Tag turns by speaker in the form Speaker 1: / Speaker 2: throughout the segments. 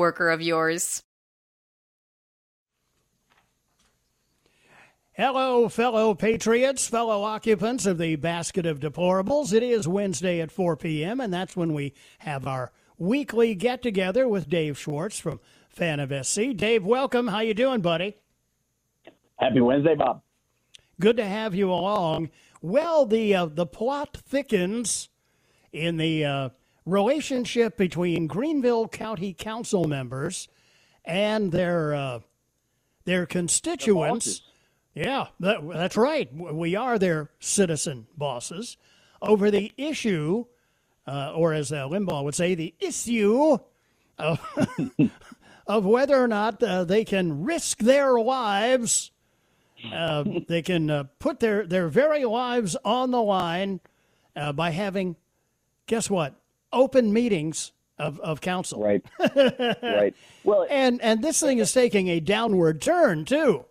Speaker 1: of yours.
Speaker 2: Hello, fellow patriots, fellow occupants of the basket of deplorables. It is Wednesday at 4 p.m., and that's when we have our weekly get together with Dave Schwartz from Fan of SC. Dave, welcome. How you doing, buddy?
Speaker 3: Happy Wednesday, Bob.
Speaker 2: Good to have you along. Well, the uh, the plot thickens in the uh, relationship between Greenville County Council members and their uh, their constituents. Yeah, that, that's right. We are their citizen bosses over the issue, uh, or as uh, Limbaugh would say, the issue of, of whether or not uh, they can risk their lives. Uh, they can uh, put their, their very lives on the line uh, by having, guess what, open meetings of, of council.
Speaker 3: Right. right. Well,
Speaker 2: And and this thing is taking a downward turn too.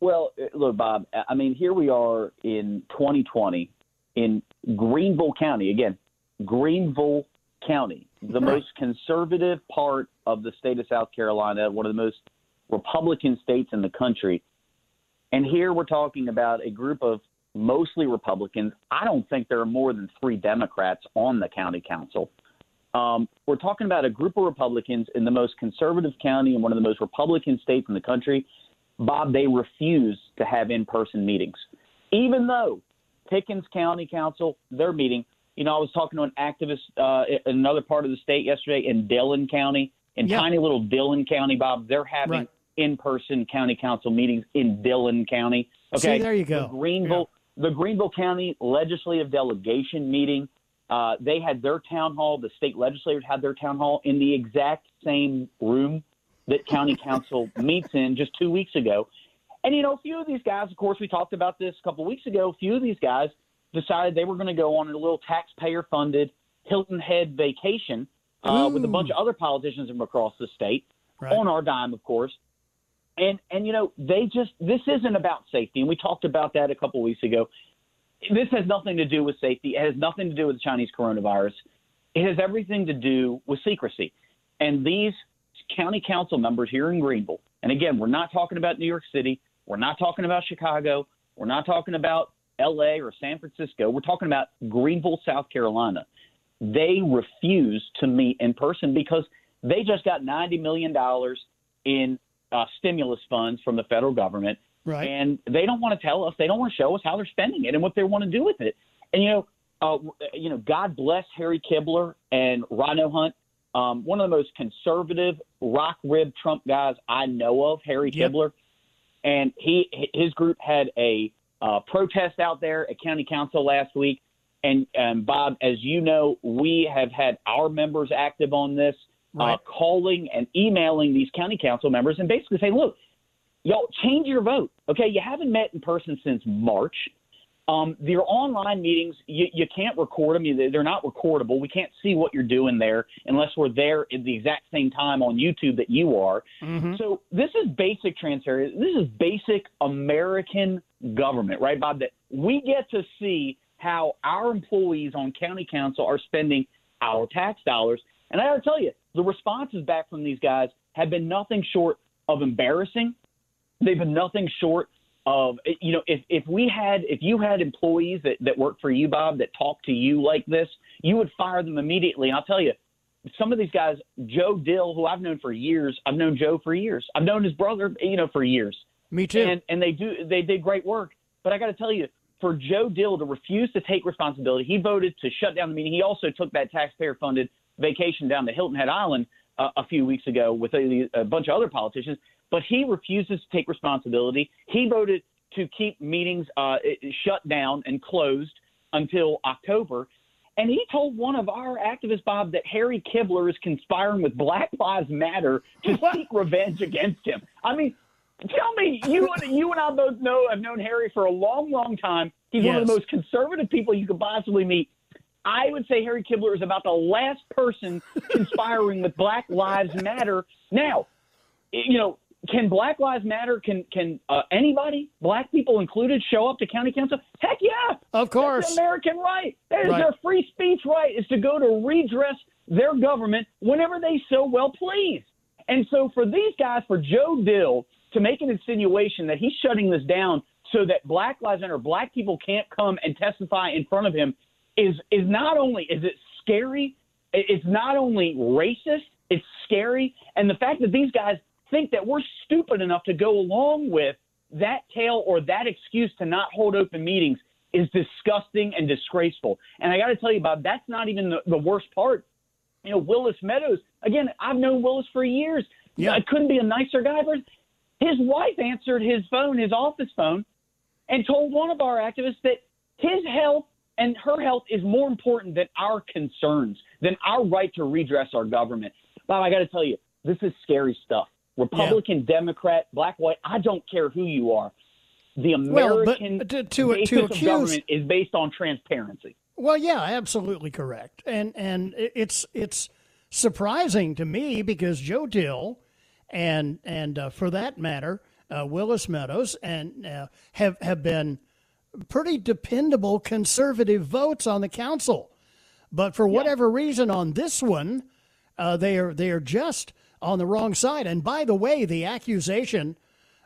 Speaker 3: well, uh, look, Bob. I mean, here we are in 2020 in Greenville County again. Greenville County, the most conservative part of the state of South Carolina, one of the most Republican states in the country. And here we're talking about a group of mostly Republicans. I don't think there are more than three Democrats on the county council. Um, we're talking about a group of Republicans in the most conservative county and one of the most Republican states in the country. Bob, they refuse to have in person meetings. Even though Pickens County Council, they're meeting. You know, I was talking to an activist uh, in another part of the state yesterday in Dillon County, in
Speaker 2: Yeah.
Speaker 3: tiny little Dillon County, Bob. They're having
Speaker 2: Right.
Speaker 3: in person county council meetings in Dillon County. Okay.
Speaker 2: See, there you go.
Speaker 3: The Greenville, the Greenville County Legislative Delegation meeting. Uh, they had their town hall. The state legislators had their town hall in the exact same room that county council meets in just two weeks ago. And you know, a few of these guys, of course, we talked about this a couple weeks ago. A few of these guys decided they were going to go on a little taxpayer-funded Hilton Head vacation uh, with a bunch of other politicians from across the state
Speaker 2: Right.
Speaker 3: on our dime, of course. And and you know, they just this isn't about safety, and we talked about that a couple weeks ago. This has nothing to do with safety. It has nothing to do with the Chinese coronavirus. It has everything to do with secrecy. And these county council members here in Greenville, and again, we're not talking about New York City, we're not talking about Chicago, we're not talking about LA or San Francisco, we're talking about Greenville, South Carolina. They refuse to meet in person because they just got $90 million in uh, stimulus funds from the federal government
Speaker 2: Right.
Speaker 3: and they don't want to tell us. They don't want to show us how they're spending it and what they want to do with it. And you know, uh, you know, God bless Harry Kibler and RINO Hunt. Um, one of the most conservative rock rib Trump guys I know of, Harry
Speaker 2: Yep.
Speaker 3: Kibler, and he his group had a uh, protest out there at county council last week. And um, Bob, as you know, we have had our members active on this,
Speaker 2: Right.
Speaker 3: uh, calling and emailing these county council members and basically saying, look, y'all change your vote. Okay, you haven't met in person since March. Um, your online meetings, you, you can't record them. You- They're not recordable. We can't see what you're doing there unless we're there at the exact same time on YouTube that you are. So this is basic transparency. This is basic American government, right, Bob? That we get to see how our employees on county council are spending our tax dollars. And I got to tell you, the responses back from these guys have been nothing short of embarrassing. They've been nothing short of eh, you know if if we had if you had employees that that work for you Bob that talk to you like this you would fire them immediately and I'll tell you some of these guys, Joe Dill, who I've known for years, I've known Joe for years. I've known his brother, you know, for years.
Speaker 2: Me too.
Speaker 3: And and they do they did great work. But I got to tell you, for Joe Dill to refuse to take responsibility, he voted to shut down the meeting. He also took that taxpayer-funded vacation down to Hilton Head Island uh, a few weeks ago with a, a bunch of other politicians. But he refuses to take responsibility. He voted to keep meetings uh, shut down and closed until October. And he told one of our activists, Bob, that Harry Kibler is conspiring with Black Lives Matter to seek revenge against him. I mean, tell me, you and you and I both know I've known Harry for a long, long time. He's yes. one of the most conservative people you could possibly meet. I would say Harry Kibler is about the last person conspiring with Black Lives Matter. Now, you know, can Black Lives Matter? Can can uh, anybody, black people included, show up to county council? Heck yeah!
Speaker 2: Of course,
Speaker 3: That's American right. That is
Speaker 2: right.
Speaker 3: their free speech right is to go to redress their government whenever they so well please. And so for these guys, for Joe Dill to make an insinuation that he's shutting this down so that Black Lives Matter, black people can't come and testify in front of him, is is not only is it scary, it's not only racist, it's scary, and the fact that these guys think that we're stupid enough to go along with that tale or that excuse to not hold open meetings is disgusting and disgraceful. And I got to tell you, Bob, that's not even the, the worst part. You know, Willis Meadows, again, I've known Willis for years.
Speaker 2: Yeah.
Speaker 3: I couldn't be a nicer guy. But his wife answered his phone, his office phone, and told one of our activists that his health and her health is more important than our concerns, than our right to redress our government. Bob, I got to tell you, this is scary stuff. Republican, yeah. Democrat, black, white, I don't care who you are. The American
Speaker 2: well, to, to,
Speaker 3: basis
Speaker 2: to
Speaker 3: of government is based on transparency.
Speaker 2: Well, yeah, absolutely correct. And and it's it's surprising to me because Joe Dill and and uh, for that matter, uh, Willis Meadows and uh, have have been pretty dependable conservative votes on the council. But for whatever yeah. reason on this one, uh, they are they are just on the wrong side. And by the way, the accusation,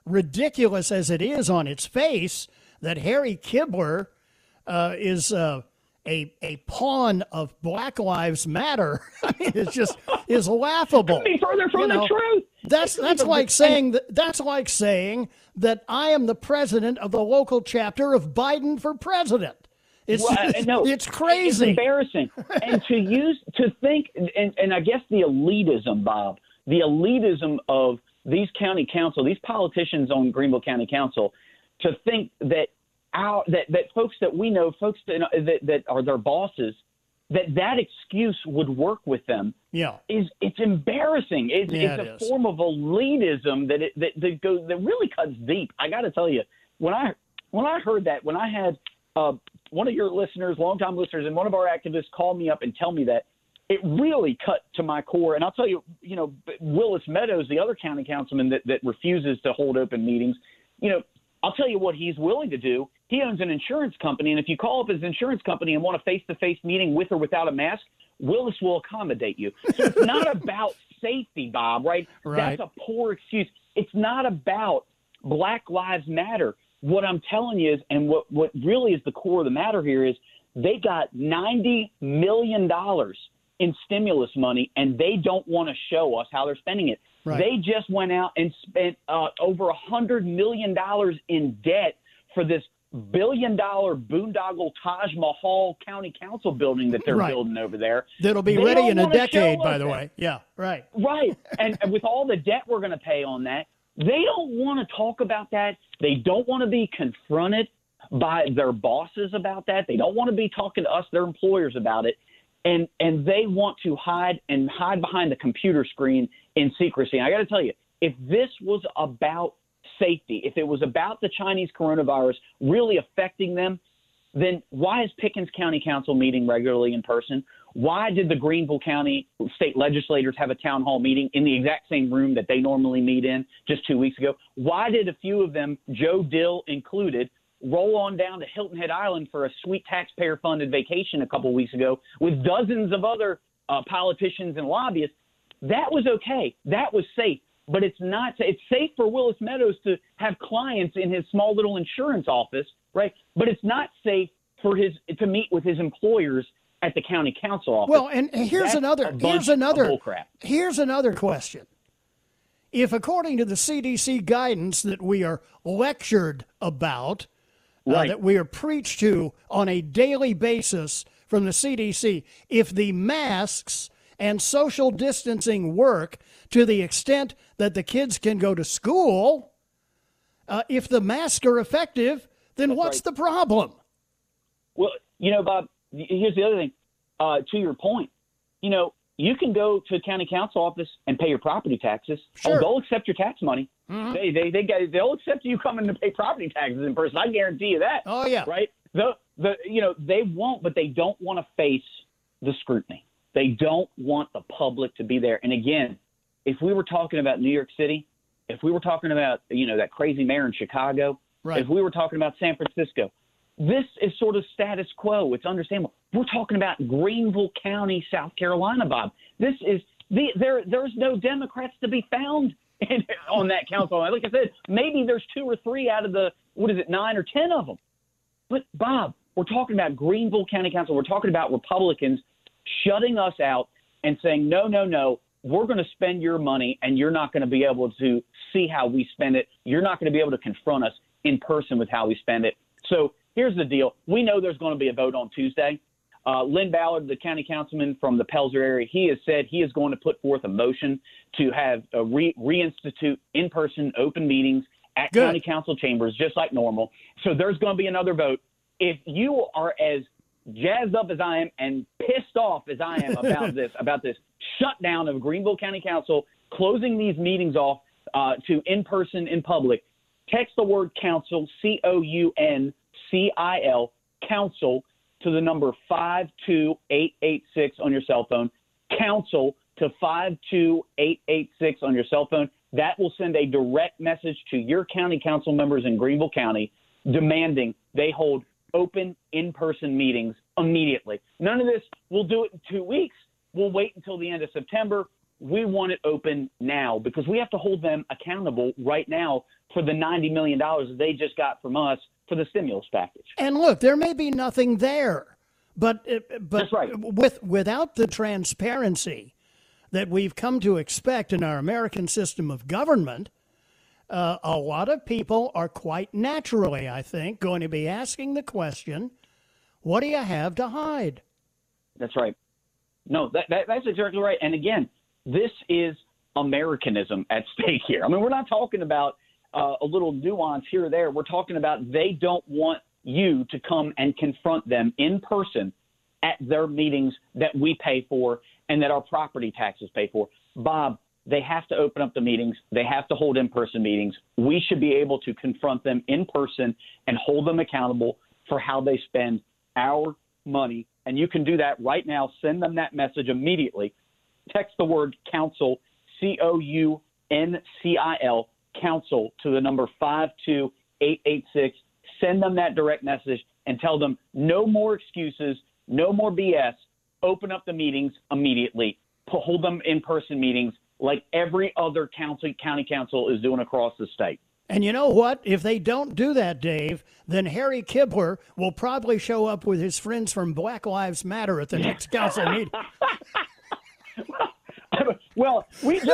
Speaker 2: ridiculous as it is on its face, that Harry Kibler uh, is uh, a a pawn of Black Lives Matter. I mean, it's just is laughable.
Speaker 3: Be further from
Speaker 2: You know,
Speaker 3: the truth.
Speaker 2: That's that's like saying that that's like saying that I am the president of the local chapter of Biden for president. It's
Speaker 3: Well,
Speaker 2: it's,
Speaker 3: no,
Speaker 2: it's crazy.
Speaker 3: It's embarrassing. and to use to think, and, and I guess the elitism, Bob, the elitism of these county council, these politicians on Greenville County Council, to think that our that that folks that we know, folks that that, that are their bosses, that that excuse would work with them
Speaker 2: yeah.
Speaker 3: is it's embarrassing. It's,
Speaker 2: Yeah,
Speaker 3: it's
Speaker 2: it
Speaker 3: a
Speaker 2: is.
Speaker 3: form of elitism that it that, that goes that really cuts deep. I got to tell you, when I when I heard that, when I had uh, one of your listeners, longtime listeners, and one of our activists call me up and tell me that, it really cut to my core. And I'll tell you, you know, Willis Meadows, the other county councilman that, that refuses to hold open meetings, you know, I'll tell you what he's willing to do. He owns an insurance company, and if you call up his insurance company and want a face-to-face meeting with or without a mask, Willis will accommodate you. So it's not about safety, Bob. Right?
Speaker 2: Right.
Speaker 3: That's a poor excuse. It's not about Black Lives Matter. What I'm telling you is, and what what really is the core of the matter here is, they got ninety million dollars in stimulus money, and they don't want to show us how they're spending it.
Speaker 2: Right.
Speaker 3: They just went out and spent uh, over a hundred million dollars in debt for this billion dollar boondoggle Taj Mahal County Council building that they're
Speaker 2: Right.
Speaker 3: building over there.
Speaker 2: That'll be
Speaker 3: They
Speaker 2: ready in a decade, by the
Speaker 3: that.
Speaker 2: way. Yeah, right.
Speaker 3: Right. and, and with all the debt we're going to pay on that, they don't want to talk about that. They don't want to be confronted by their bosses about that. They don't want to be talking to us, their employers, about it. And and they want to hide and hide behind the computer screen in secrecy. And I got to tell you, if this was about safety, if it was about the Chinese coronavirus really affecting them, then why is Pickens County Council meeting regularly in person? Why did the Greenville County state legislators have a town hall meeting in the exact same room that they normally meet in just two weeks ago? Why did a few of them, Joe Dill included, roll on down to Hilton Head Island for a sweet taxpayer funded vacation a couple weeks ago with dozens of other uh, politicians and lobbyists? That was okay. That was safe. But it's not. It's safe for Willis Meadows to have clients in his small little insurance office, right? But it's not safe for his to meet with his employers at the county council office.
Speaker 2: Well, and here's
Speaker 3: That's
Speaker 2: another here's another
Speaker 3: bullcrap.
Speaker 2: here's another question. If according to the CDC guidance that we are lectured about, uh, that we are preached to on a daily basis from the CDC, if the masks and social distancing work to the extent that the kids can go to school, uh, if the masks are effective, then what's
Speaker 3: right.
Speaker 2: the problem?
Speaker 3: Well, you know, Bob, here's the other thing. Uh, to your point, you know, you can go to the county council office and pay your property taxes.
Speaker 2: Sure.
Speaker 3: Oh, they'll accept your tax money. They, they, they, get- they'll accept you coming to pay property taxes in person. I guarantee you that.
Speaker 2: Oh, yeah.
Speaker 3: Right? The, the, you know, they won't, but they don't want to face the scrutiny. They don't want the public to be there. And again, if we were talking about New York City, if we were talking about, you know, that crazy mayor in Chicago,
Speaker 2: Right.
Speaker 3: if we were talking about San Francisco, this is sort of status quo. It's understandable. We're talking about Greenville County, South Carolina, Bob. This is the there. There's no Democrats to be found in, on that council. Like I said, maybe there's two or three out of the what is it, nine or ten of them. But Bob, we're talking about Greenville County Council. We're talking about Republicans shutting us out and saying, no, no, no, we're going to spend your money and you're not going to be able to see how we spend it. You're not going to be able to confront us in person with how we spend it. So here's the deal. We know there's going to be a vote on Tuesday. Uh, Lynn Ballard, the county councilman from the Pelzer area, he has said he is going to put forth a motion to have a re- reinstitute in-person open meetings at
Speaker 2: Good.
Speaker 3: county council chambers, just like normal. So there's going to be another vote. If you are as jazzed up as I am and pissed off as I am about this, about this shutdown of Greenville County Council, closing these meetings off uh, to in person, in public, text the word council, C O U N C I L, council, to the number 52886 on your cell phone. Council to 52886 on your cell phone. That will send a direct message to your county council members in Greenville County demanding they hold open in person meetings immediately. None of this, we'll do it in two weeks. We'll wait until the end of September. We want it open now because we have to hold them accountable right now for the $90 million they just got from us for the stimulus package.
Speaker 2: And look, there may be nothing there, but uh, but
Speaker 3: right.
Speaker 2: with without the transparency that we've come to expect in our American system of government, uh, a lot of people are quite naturally, I think, going to be asking the question, "What do you have to hide?"
Speaker 3: That's right. No, that, that that's exactly right. And again, this is Americanism at stake here. I mean, we're not talking about uh, a little nuance here or there. We're talking about they don't want you to come and confront them in person at their meetings that we pay for and that our property taxes pay for. Bob, they have to open up the meetings. They have to hold in person meetings. We should be able to confront them in person and hold them accountable for how they spend our money. And you can do that right now. Send them that message immediately. Text the word council, C O U N C I L, council to the number 52886. Send them that direct message and tell them no more excuses, no more BS. Open up the meetings immediately. Hold them in person meetings like every other council, county council is doing across the state.
Speaker 2: And you know what? If they don't do that, Dave, then Harry Kibler will probably show up with his friends from Black Lives Matter at the next council meeting.
Speaker 3: well, we do,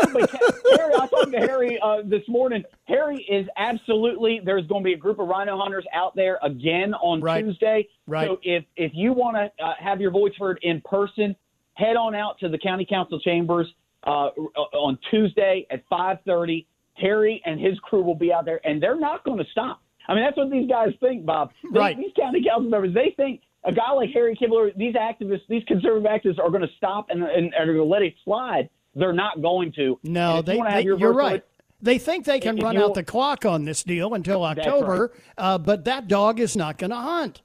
Speaker 3: Harry, I talked to Harry uh, this morning. Harry is absolutely. There's going to be a group of rhino hunters out there again on
Speaker 2: Right.
Speaker 3: Tuesday.
Speaker 2: Right.
Speaker 3: So if if you want to uh, have your voice heard in person, head on out to the county council chambers uh, on Tuesday at 5:30. Harry and his crew will be out there, and they're not going to stop. I mean, that's what these guys think, Bob. They-
Speaker 2: Right.
Speaker 3: These county council members, they think a guy like Harry Kibler, these activists, these conservative activists are going to stop and, and, are going to let it slide. They're not going to.
Speaker 2: No,
Speaker 3: if you
Speaker 2: they, they
Speaker 3: your
Speaker 2: you're right. They think they can run out the clock on this deal until October, uh, but that dog is not going to hunt.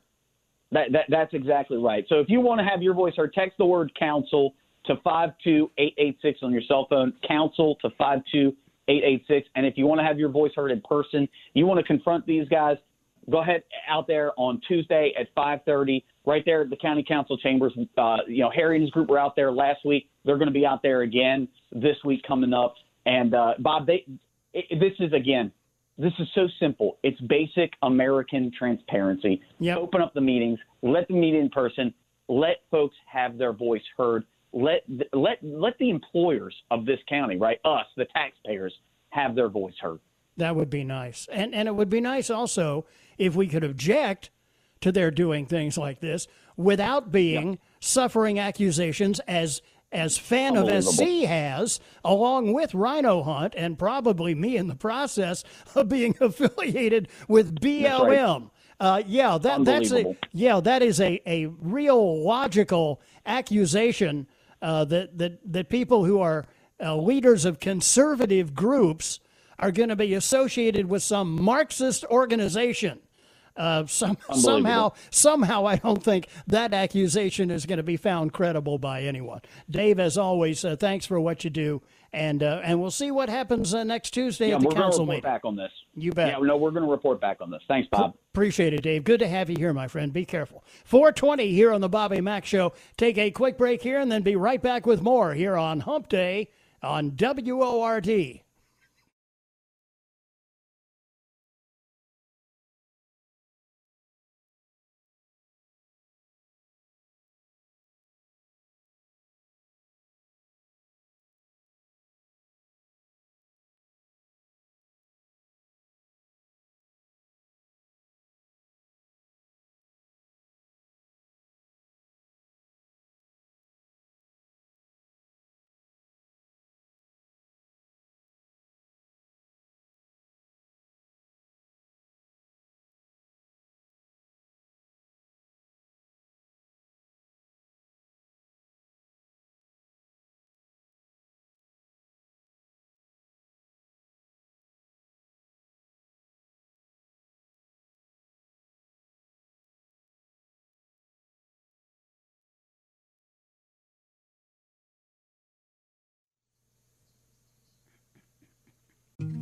Speaker 3: That, that, that's exactly right. So if you want to have your voice heard, text the word council to 52886 on your cell phone, council to 52886. And if you want to have your voice heard in person, you want to confront these guys, go ahead out there on Tuesday at 530, right there at the county council chambers. Uh, you know, Harry and his group were out there last week. They're going to be out there again this week coming up. And uh, Bob, they, it, this is again, this is so simple. It's basic American transparency.
Speaker 2: Yep.
Speaker 3: Open up the meetings, let them meet in person. let folks have their voice heard. Let let let the employers of this county, right, us, the taxpayers, have their voice heard.
Speaker 2: That would be nice, and and it would be nice also if we could object to their doing things like this without being yep. suffering accusations as as fan of SC has, along with RINO Hunt, and probably me in the process of being affiliated with BLM. Uh, yeah, that that's a yeah that is a, a real logical accusation uh, that that that people who are uh, leaders of conservative groups are going to be associated with some Marxist organization. Uh, some, somehow, somehow, I don't think that accusation is going to be found credible by anyone. Dave, as always, uh, thanks for what you do, and uh, and we'll see what happens uh, next Tuesday
Speaker 3: yeah,
Speaker 2: at the
Speaker 3: we're
Speaker 2: council meeting.
Speaker 3: back on this.
Speaker 2: You bet.
Speaker 3: Yeah, no, we're going to report back on this. Thanks, Bob.
Speaker 2: Appreciate it, Dave. Good to have you here, my friend. Be careful. 420 here on the Bobby Mack Show. Take a quick break here, and then be right back with more here on Hump Day on WORD.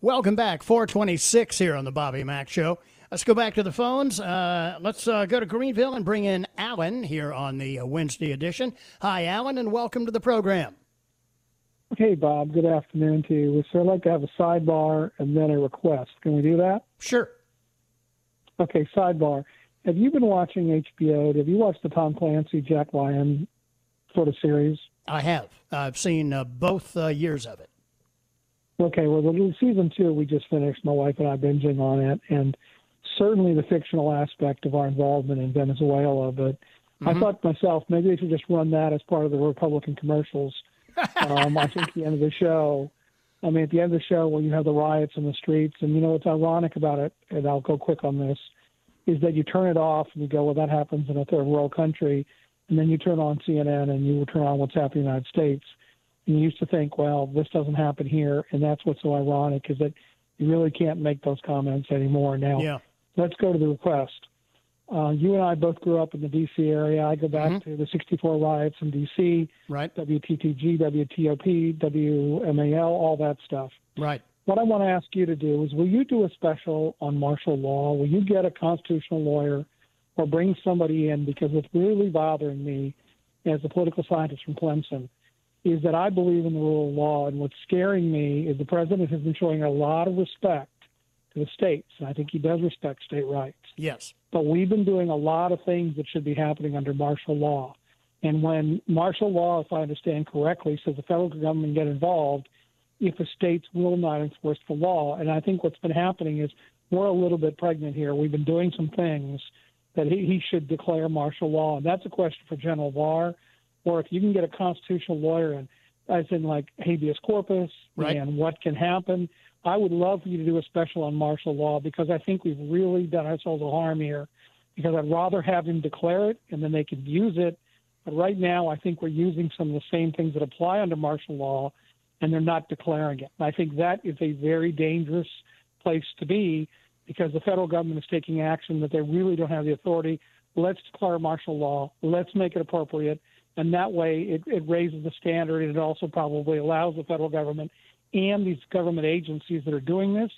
Speaker 2: Welcome back. 426 here on the Bobby Mack Show. Let's go back to the phones. Uh, let's uh, go to Greenville and bring in Alan here on the uh, Wednesday edition. Hi, Alan, and welcome to the program.
Speaker 4: Hey, Bob. Good afternoon to you. So I'd like to have a sidebar and then a request. Can we do that?
Speaker 2: Sure.
Speaker 4: Okay, sidebar. Have you been watching HBO? Have you watched the Tom Clancy, Jack Ryan sort of series?
Speaker 2: I have. I've seen uh, both uh, years of it.
Speaker 4: Okay, well, the season two we just finished, my wife and I binging on it, and certainly the fictional aspect of our involvement in Venezuela. But mm-hmm. I thought to myself, maybe they should just run that as part of the Republican commercials. um, I think the end of the show, I mean, at the end of the show, when you have the riots in the streets, and you know what's ironic about it, and I'll go quick on this, is that you turn it off and you go, well, that happens in a third world country, and then you turn on CNN and you will turn on what's happening in the United States you used to think, well, this doesn't happen here, and that's what's so ironic is that you really can't make those comments anymore. Now,
Speaker 2: yeah.
Speaker 4: let's go to the request. Uh, you and I both grew up in the D.C. area. I go back
Speaker 2: mm-hmm.
Speaker 4: to the 64 riots in D.C.,
Speaker 2: right?
Speaker 4: WTTG, WTOP, WMAL, all that stuff.
Speaker 2: Right.
Speaker 4: What I want to ask you to do is will you do a special on martial law? Will you get a constitutional lawyer or bring somebody in? Because it's really bothering me as a political scientist from Clemson is that I believe in the rule of law. And what's scaring me is the president has been showing a lot of respect to the states. And I think he does respect state rights.
Speaker 2: Yes.
Speaker 4: But we've been doing a lot of things that should be happening under martial law. And when martial law, if I understand correctly, says the federal government get involved if the states will not enforce the law. And I think what's been happening is we're a little bit pregnant here. We've been doing some things that he, he should declare martial law. And that's a question for General Barr, or if you can get a constitutional lawyer and as in like habeas corpus
Speaker 2: Right.
Speaker 4: and what can happen. I would love for you to do a special on martial law because I think we've really done ourselves a harm here. Because I'd rather have him declare it and then they can use it. But right now, I think we're using some of the same things that apply under martial law, and they're not declaring it. And I think that is a very dangerous place to be because the federal government is taking action that they really don't have the authority. Let's declare martial law. Let's make it appropriate. And that way, it, it raises the standard, and it also probably allows the federal government and these government agencies that are doing this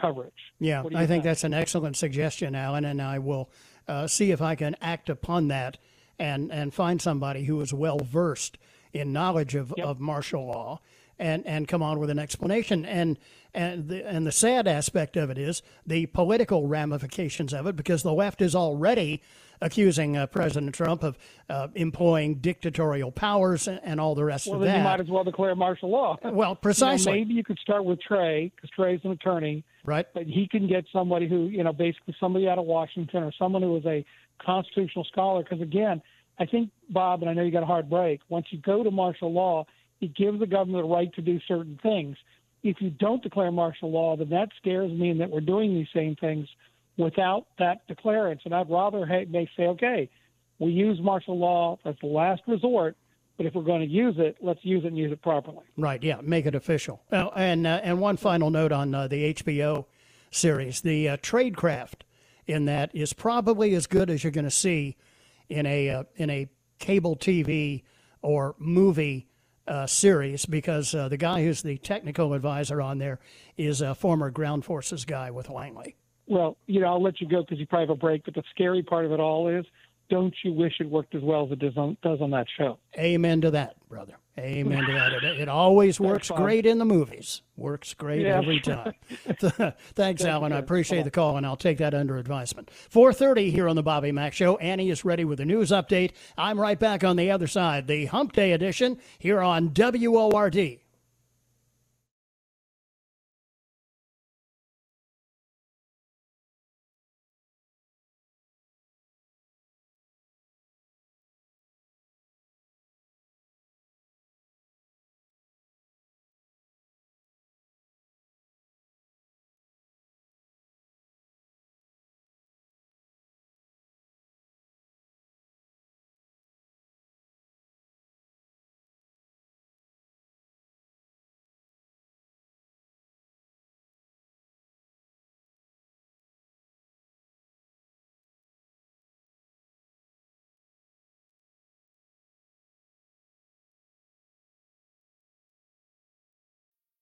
Speaker 4: coverage.
Speaker 2: Yeah, I
Speaker 4: you
Speaker 2: think that's an excellent suggestion, Alan, and I will uh, see if I can act upon that and, and find somebody who is well versed in knowledge of, of martial law and, and come on with an explanation. And and the, and the sad aspect of it is the political ramifications of it, because the left is already accusing uh, President Trump of uh, employing dictatorial powers and, and all the rest
Speaker 4: Well,
Speaker 2: of
Speaker 4: then
Speaker 2: that.
Speaker 4: you might as well declare martial law.
Speaker 2: Well,
Speaker 4: You know,
Speaker 2: precisely.
Speaker 4: maybe you could start with Trey because Trey's an attorney,
Speaker 2: right?
Speaker 4: But he can get somebody who, you know, basically somebody out of Washington or someone who is a constitutional scholar. Because again, I think Bob, and I know you got a hard break. Once you go to martial law, it gives the government the right to do certain things. If you don't declare martial law, then that scares me, and that we're doing these same things without that declarance. And I'd rather ha- they say, okay, we use martial law as the last resort, but if we're going to use it, let's use it and use it properly.
Speaker 2: Right. Yeah. Make it official. And uh, and one final note on uh, the HBO series: the uh, tradecraft in that is probably as good as you're going to see in a uh, in a cable TV or movie uh, series because uh, the guy who's the technical advisor on there is a former ground forces guy with Langley.
Speaker 4: Well, you know, I'll let you go because you probably have a break. But the scary part of it all is, don't you wish it worked as well as it does on, does on that show?
Speaker 2: Amen to that, brother. Amen to that. It, it always works great in the movies. Works great
Speaker 4: Yeah.
Speaker 2: every time. Thanks,
Speaker 4: Thank
Speaker 2: Alan. I appreciate the call, and I'll take that under advisement. 4.30 here on the Bobby Mack Show. Annie is ready with a news update. I'm right back on the other side, the Hump Day edition here on WORD.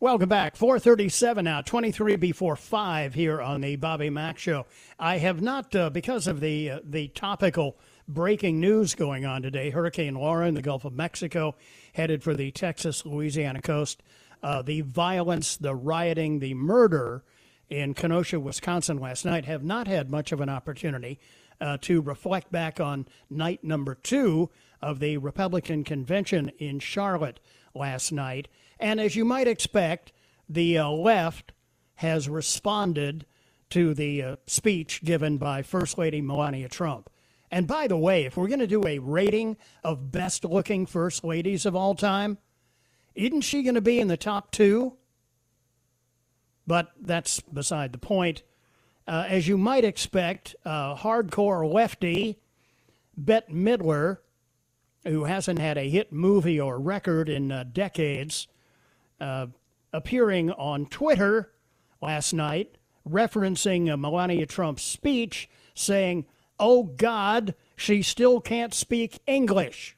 Speaker 2: Welcome back. 437 now, 23 before 5 here on the Bobby Mack Show. I have not, uh, because of the, uh, the topical breaking news going on today, Hurricane Laura in the Gulf of Mexico, headed for the Texas Louisiana coast, uh, the violence, the rioting, the murder in Kenosha, Wisconsin last night, have not had much of an opportunity uh, to reflect back on night number two of the Republican convention in Charlotte last night. And as you might expect, the uh, left has responded to the uh, speech given by First Lady Melania Trump. And by the way, if we're going to do a rating of best looking first ladies of all time, isn't she going to be in the top two? But that's beside the point. Uh, as you might expect, uh, hardcore lefty Bette Midler, who hasn't had a hit movie or record in uh, decades, uh, appearing on Twitter last night, referencing uh, Melania Trump's speech, saying, Oh God, she still can't speak English.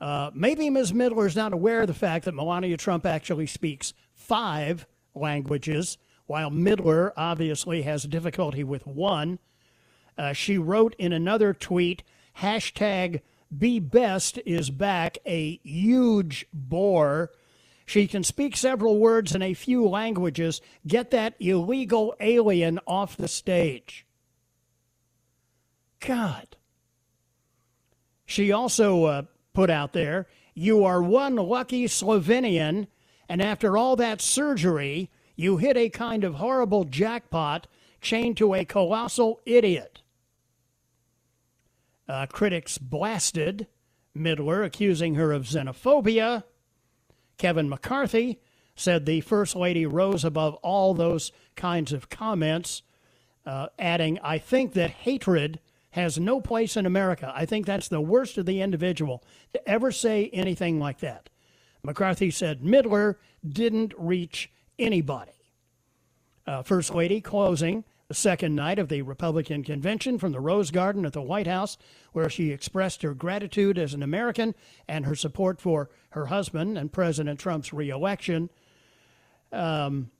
Speaker 2: Uh, maybe Ms. Midler is not aware of the fact that Melania Trump actually speaks five languages, while Midler obviously has difficulty with one. Uh, she wrote in another tweet, hashtag be best is back, a huge bore. She can speak several words in a few languages. Get that illegal alien off the stage. God. She also uh, put out there, You are one lucky Slovenian, and after all that surgery, you hit a kind of horrible jackpot chained to a colossal idiot. Uh, critics blasted Midler, accusing her of xenophobia. Kevin McCarthy said the First Lady rose above all those kinds of comments, uh, adding, I think that hatred has no place in America. I think that's the worst of the individual to ever say anything like that. McCarthy said Midler didn't reach anybody. Uh, First Lady closing the second night of the Republican convention from the Rose Garden at the White House, where she expressed her gratitude as an American and her support for her husband and President Trump's reelection. Um,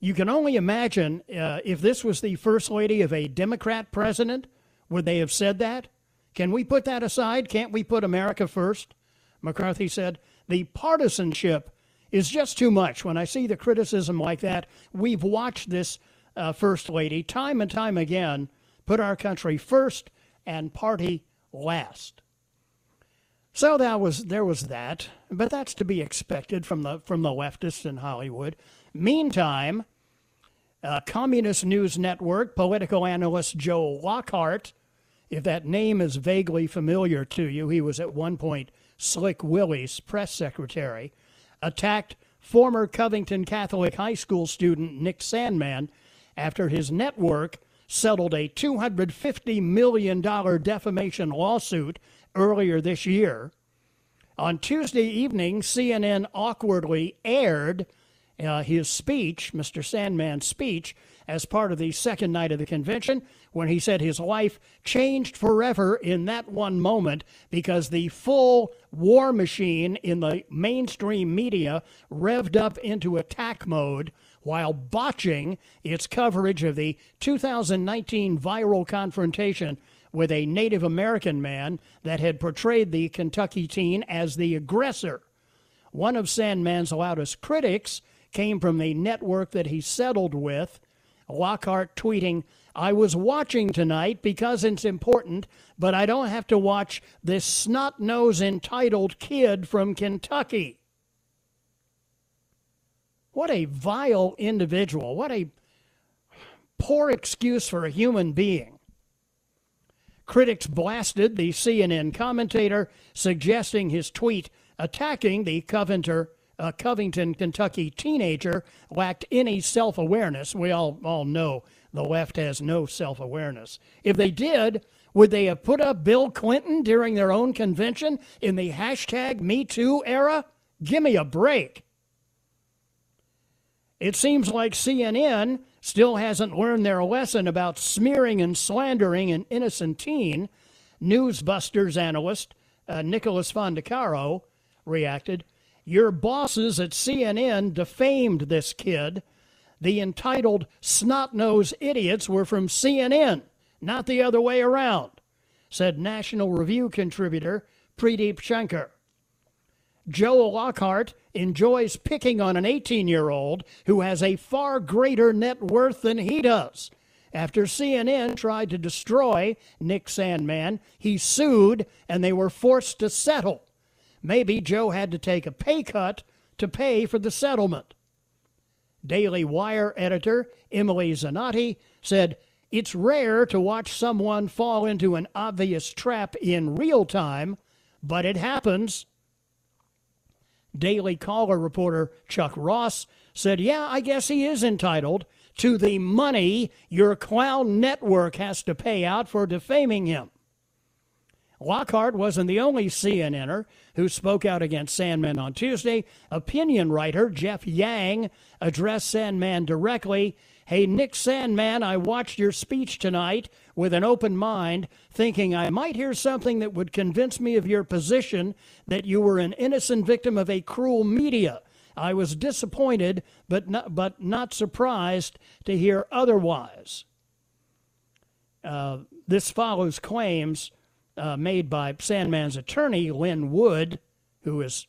Speaker 2: you can only imagine uh, if this was the First Lady of a Democrat president, would they have said that? Can we put that aside? Can't we put America first? McCarthy said, the partisanship is just too much. When I see the criticism like that, we've watched this uh, First Lady time and time again put our country first and party last. So that was there was that, but that's to be expected from the from the leftists in Hollywood. Meantime, uh, Communist News Network political analyst Joe Lockhart, if that name is vaguely familiar to you, he was at one point Slick Willie's press secretary, attacked former Covington Catholic High School student Nick Sandmann after his network settled a $250 million defamation lawsuit earlier this year. On Tuesday evening, CNN awkwardly aired uh, his speech, Mr. Sandmann's speech, as part of the second night of the convention when he said his life changed forever in that one moment because the full war machine in the mainstream media revved up into attack mode while botching its coverage of the 2019 viral confrontation with a Native American man that had portrayed the Kentucky teen as the aggressor. One of Sandmann's loudest critics came from the network that he settled with. Lockhart tweeting, I was watching tonight because it's important, but I don't have to watch this snot nosed entitled kid from Kentucky. What a vile individual. What a poor excuse for a human being. Critics blasted the CNN commentator, suggesting his tweet attacking the uh, Covington, Kentucky teenager lacked any self awareness. We all, all know the left has no self awareness. If they did, would they have put up Bill Clinton during their own convention in the hashtag MeToo era? Give me a break. It seems like CNN still hasn't learned their lesson about smearing and slandering an innocent teen. Newsbusters analyst uh, Nicholas Fondacaro reacted Your bosses at CNN defamed this kid. The entitled snot nosed idiots were from CNN, not the other way around, said National Review contributor Pradheep Shanker. Joe Lockhart enjoys picking on an 18 year old who has a far greater net worth than he does. After CNN tried to destroy Nick Sandmann, he sued and they were forced to settle. Maybe Joe had to take a pay cut to pay for the settlement. Daily Wire editor Emily Zanotti said, It's rare to watch someone fall into an obvious trap in real time, but it happens. Daily Caller reporter Chuck Ross said, Yeah, I guess he is entitled to the money your clown network has to pay out for defaming him. Lockhart wasn't the only CNNer who spoke out against Sandmann on Tuesday. Opinion writer Jeff Yang addressed Sandmann directly. Hey, Nick Sandmann, I watched your speech tonight with an open mind, thinking I might hear something that would convince me of your position that you were an innocent victim of a cruel media. I was disappointed, but not, but not surprised to hear otherwise. Uh, this follows claims uh, made by Sandmann's attorney, Lin Wood, who is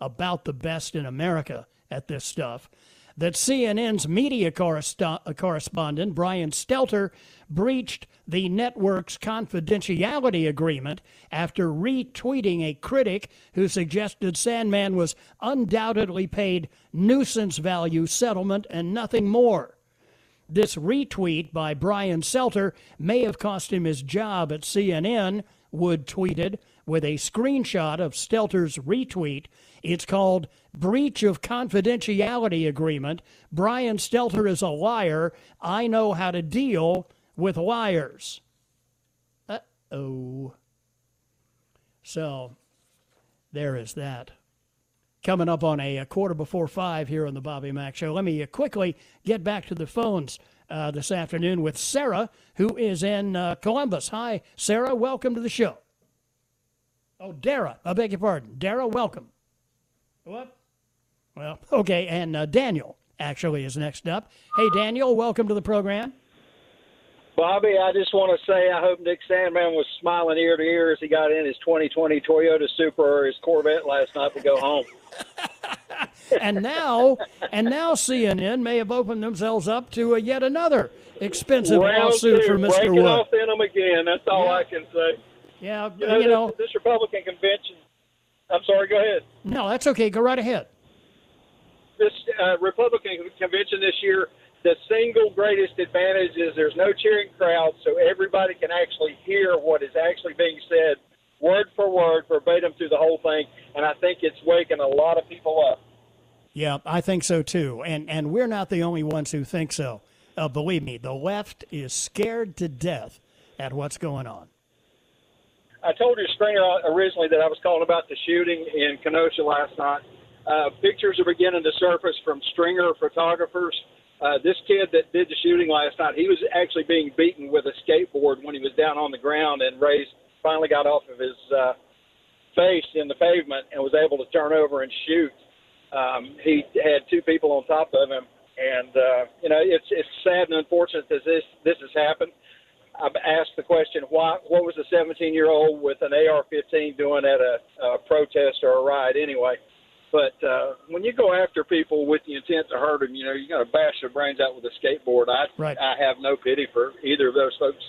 Speaker 2: about the best in America at this stuff, that CNN's media correspondent, Brian Stelter, breached the network's confidentiality agreement after retweeting a critic who suggested Sandmann was undoubtedly paid nuisance value settlement and nothing more. This retweet by Brian Stelter may have cost him his job at CNN Wood tweeted with a screenshot of Stelter's retweet. It's called Breach of Confidentiality Agreement. Brian Stelter is a liar. I know how to deal with liars. Uh oh. So there is that. Coming up on a, a, quarter before five here on the Bobby Mack Show. Let me uh, quickly get back to the phones uh, this afternoon with Sarah, who is in uh, Columbus. Hi, Sarah. Welcome to the show. Oh, Dara. I beg your pardon. Dara, welcome. What? Well, okay. And uh, Daniel actually is next up. Hey, Daniel. Welcome to the program.
Speaker 5: Bobby, I just want to say I hope Nick Sandmann was smiling ear to ear as he got in his 2020 Toyota Supra or his Corvette last night to go home.
Speaker 2: and now, and now CNN may have opened themselves up to a yet another expensive
Speaker 5: Round
Speaker 2: lawsuit
Speaker 5: two,
Speaker 2: for Mr.
Speaker 5: breaking
Speaker 2: Wood.
Speaker 5: off in them again. That's all
Speaker 2: Yeah.
Speaker 5: I can say.
Speaker 2: Yeah,
Speaker 5: You know,
Speaker 2: you know.
Speaker 5: this, this Republican convention. I'm sorry. Go ahead.
Speaker 2: No, that's okay. Go right ahead.
Speaker 5: This uh, Republican convention this year, the single greatest advantage is there's no cheering crowd, so everybody can actually hear what is actually being said, word for word, verbatim through the whole thing. And I think it's waking a lot of people up.
Speaker 2: Yeah, I think so too. And and we're not the only ones who think so. Uh, believe me, the left is scared to death at what's going on.
Speaker 5: I told your stringer originally that I was calling about the shooting in Kenosha last night. Uh, pictures are beginning to surface from stringer photographers. Uh, this kid that did the shooting last night, he was actually being beaten with a skateboard when he was down on the ground, and Ray's finally got off of his uh, face in the pavement and was able to turn over and shoot. Um, he had two people on top of him, and uh, you know it's it's sad and unfortunate that this this has happened. I've asked the question, why? What was a 17 year old with an AR-15 doing at a, a protest or a riot anyway? But uh, when you go after people with the intent to hurt them, you know you're going to bash their brains out with a skateboard. I
Speaker 2: Right.
Speaker 5: I have no pity for either of those folks.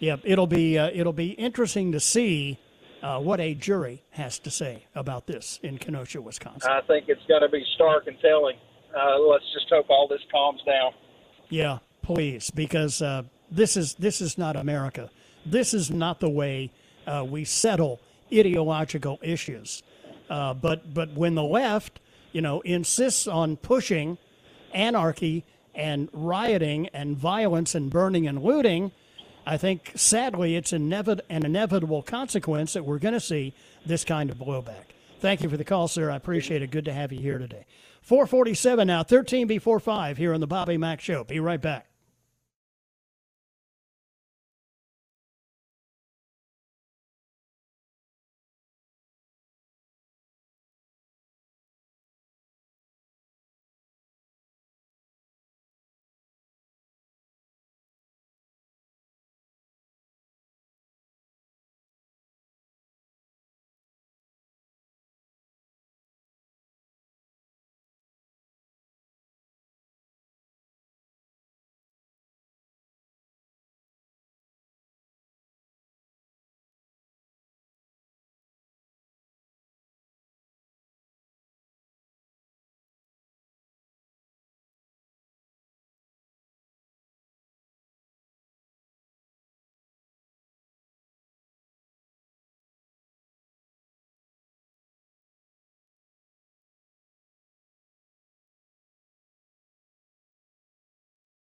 Speaker 2: Yeah, it'll be uh, it'll be interesting to see uh, what a jury has to say about this in Kenosha, Wisconsin.
Speaker 5: I think it's going to be stark and telling. Uh, let's just hope all this calms down.
Speaker 2: Yeah, please, because uh, this is this is not America. This is not the way uh, we settle ideological issues. Uh, but but when the left, you know, insists on pushing anarchy and rioting and violence and burning and looting, I think sadly it's inevit- an inevitable consequence that we're going to see this kind of blowback. Thank you for the call, sir. I appreciate it. Good to have you here today. 447 now, 13 before 5 here on the Bobby Mack Show. Be right back.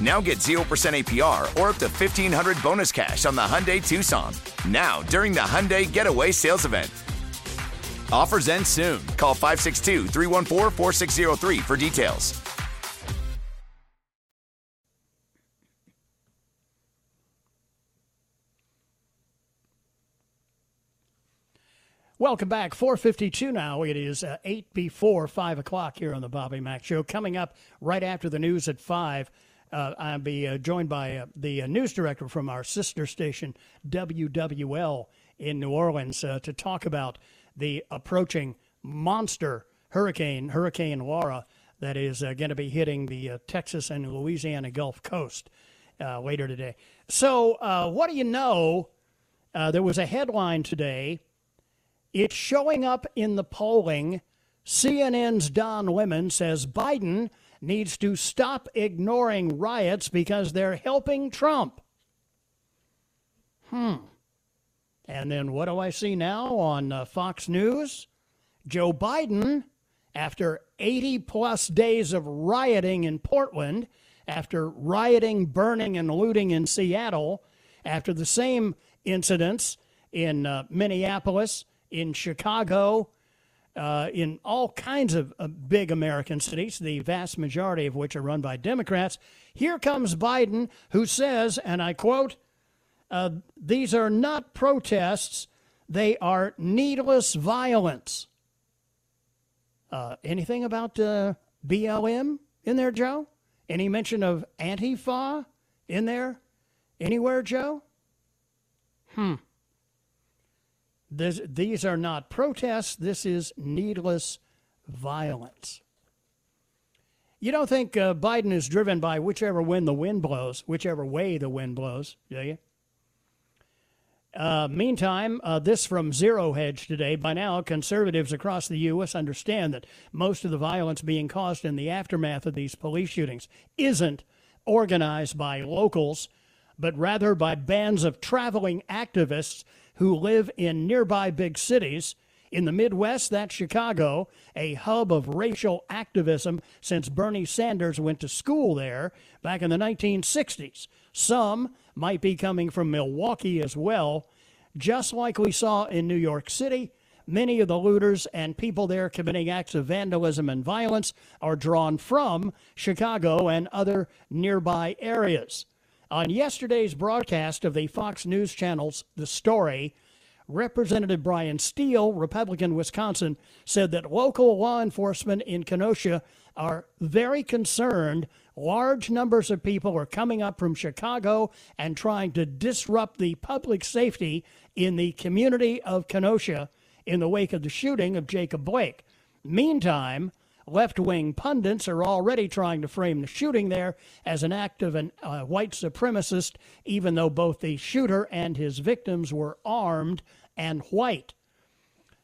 Speaker 6: Now get 0% APR or up to 1500 bonus cash on the Hyundai Tucson. Now, during the Hyundai Getaway Sales Event. Offers end soon. Call 562 314 4603 for details.
Speaker 2: Welcome back. 452 now. It is uh, 8 before 5 o'clock here on the Bobby Mack Show. Coming up right after the news at 5, uh, I'll be uh, joined by uh, the uh, news director from our sister station, WWL, in New Orleans, uh, to talk about the approaching monster hurricane, Hurricane Laura, that is going to be hitting the Texas and Louisiana Gulf Coast later today. So, what do you know? there was a headline today it's showing up in the polling. CNN's Don Lemon says Biden needs to stop ignoring riots because they're helping Trump. Hmm. And then what do I see now on uh, Fox News? Joe Biden, after 80 plus days of rioting in Portland, after rioting, burning, and looting in Seattle, after the same incidents in uh, Minneapolis, in Chicago, uh, in all kinds of uh, big American cities, the vast majority of which are run by Democrats. Here comes Biden, who says, and I quote, uh, these are not protests, they are needless violence. Uh, anything about uh, BLM in there, Joe? Any mention of Antifa in there anywhere, Joe? Hmm. This, these are not protests. This is needless violence. You don't think uh, Biden is driven by whichever wind the wind blows, whichever way the wind blows, do you? Uh, meantime, uh, this from Zero Hedge today. By now, conservatives across the U.S. understand that most of the violence being caused in the aftermath of these police shootings isn't organized by locals, but rather by bands of traveling activists who live in nearby big cities. In the Midwest, that's Chicago, a hub of racial activism since Bernie Sanders went to school there back in the 1960s. Some might be coming from Milwaukee as well. Just like we saw in New York City, many of the looters and people there committing acts of vandalism and violence are drawn from Chicago and other nearby areas. On yesterday's broadcast of the Fox News Channel's The Story, Representative Bryan Steil, Republican Wisconsin, said that local law enforcement in Kenosha are very concerned. Large numbers of people are coming up from Chicago and trying to disrupt the public safety in the community of Kenosha in the wake of the shooting of Jacob Blake. Meantime, Left wing pundits are already trying to frame the shooting there as an act of a uh, white supremacist, even though both the shooter and his victims were armed and white.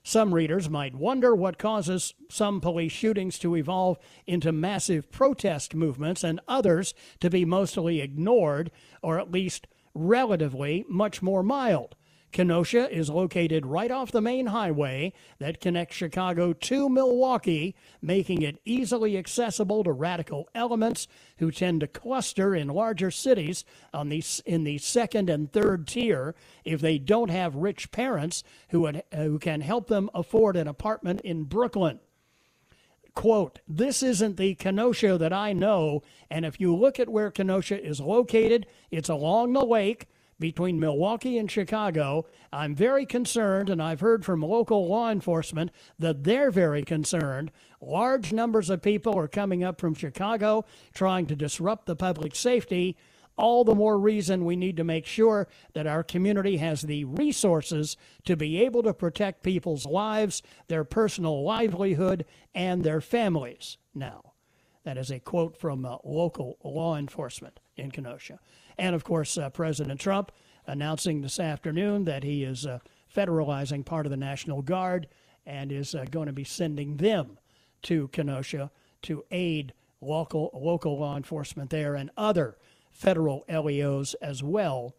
Speaker 2: Some readers might wonder what causes some police shootings to evolve into massive protest movements and others to be mostly ignored or at least relatively much more mild. Kenosha is located right off the main highway that connects Chicago to Milwaukee, making it easily accessible to radical elements who tend to cluster in larger cities on the, in the second and third tier if they don't have rich parents who, would, who can help them afford an apartment in Brooklyn quote, This isn't the Kenosha that I know. And if you look at where Kenosha is located, it's along the lake between Milwaukee and Chicago. I'm very concerned, and I've heard from local law enforcement that they're very concerned. Large numbers of people are coming up from Chicago trying to disrupt the public safety all the more reason we need to make sure that our community has the resources to be able to protect people's lives, their personal livelihood, and their families now. That is a quote from uh, local law enforcement in Kenosha. And of course, uh, President Trump announcing this afternoon that he is uh, federalizing part of the National Guard and is uh, going to be sending them to Kenosha to aid local local law enforcement there and other federal LEOs as well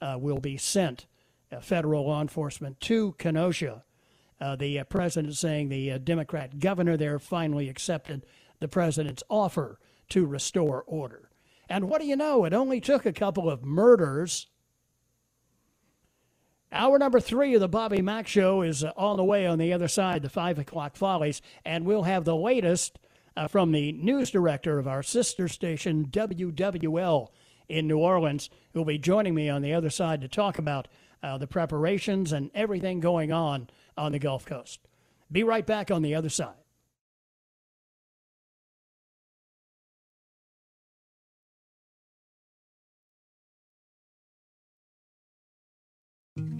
Speaker 2: uh, will be sent, uh, federal law enforcement, to Kenosha. Uh, the president saying the Democrat governor there finally accepted the president's offer to restore order. And what do you know? It only took a couple of murders. Hour number three of the Bobby Mack Show is uh, on the way on the other side, the 5 o'clock follies, and we'll have the latest uh, from the news director of our sister station, WWL, in New Orleans, who'll be joining me on the other side to talk about uh, the preparations and everything going on on the Gulf Coast. Be right back on the other side.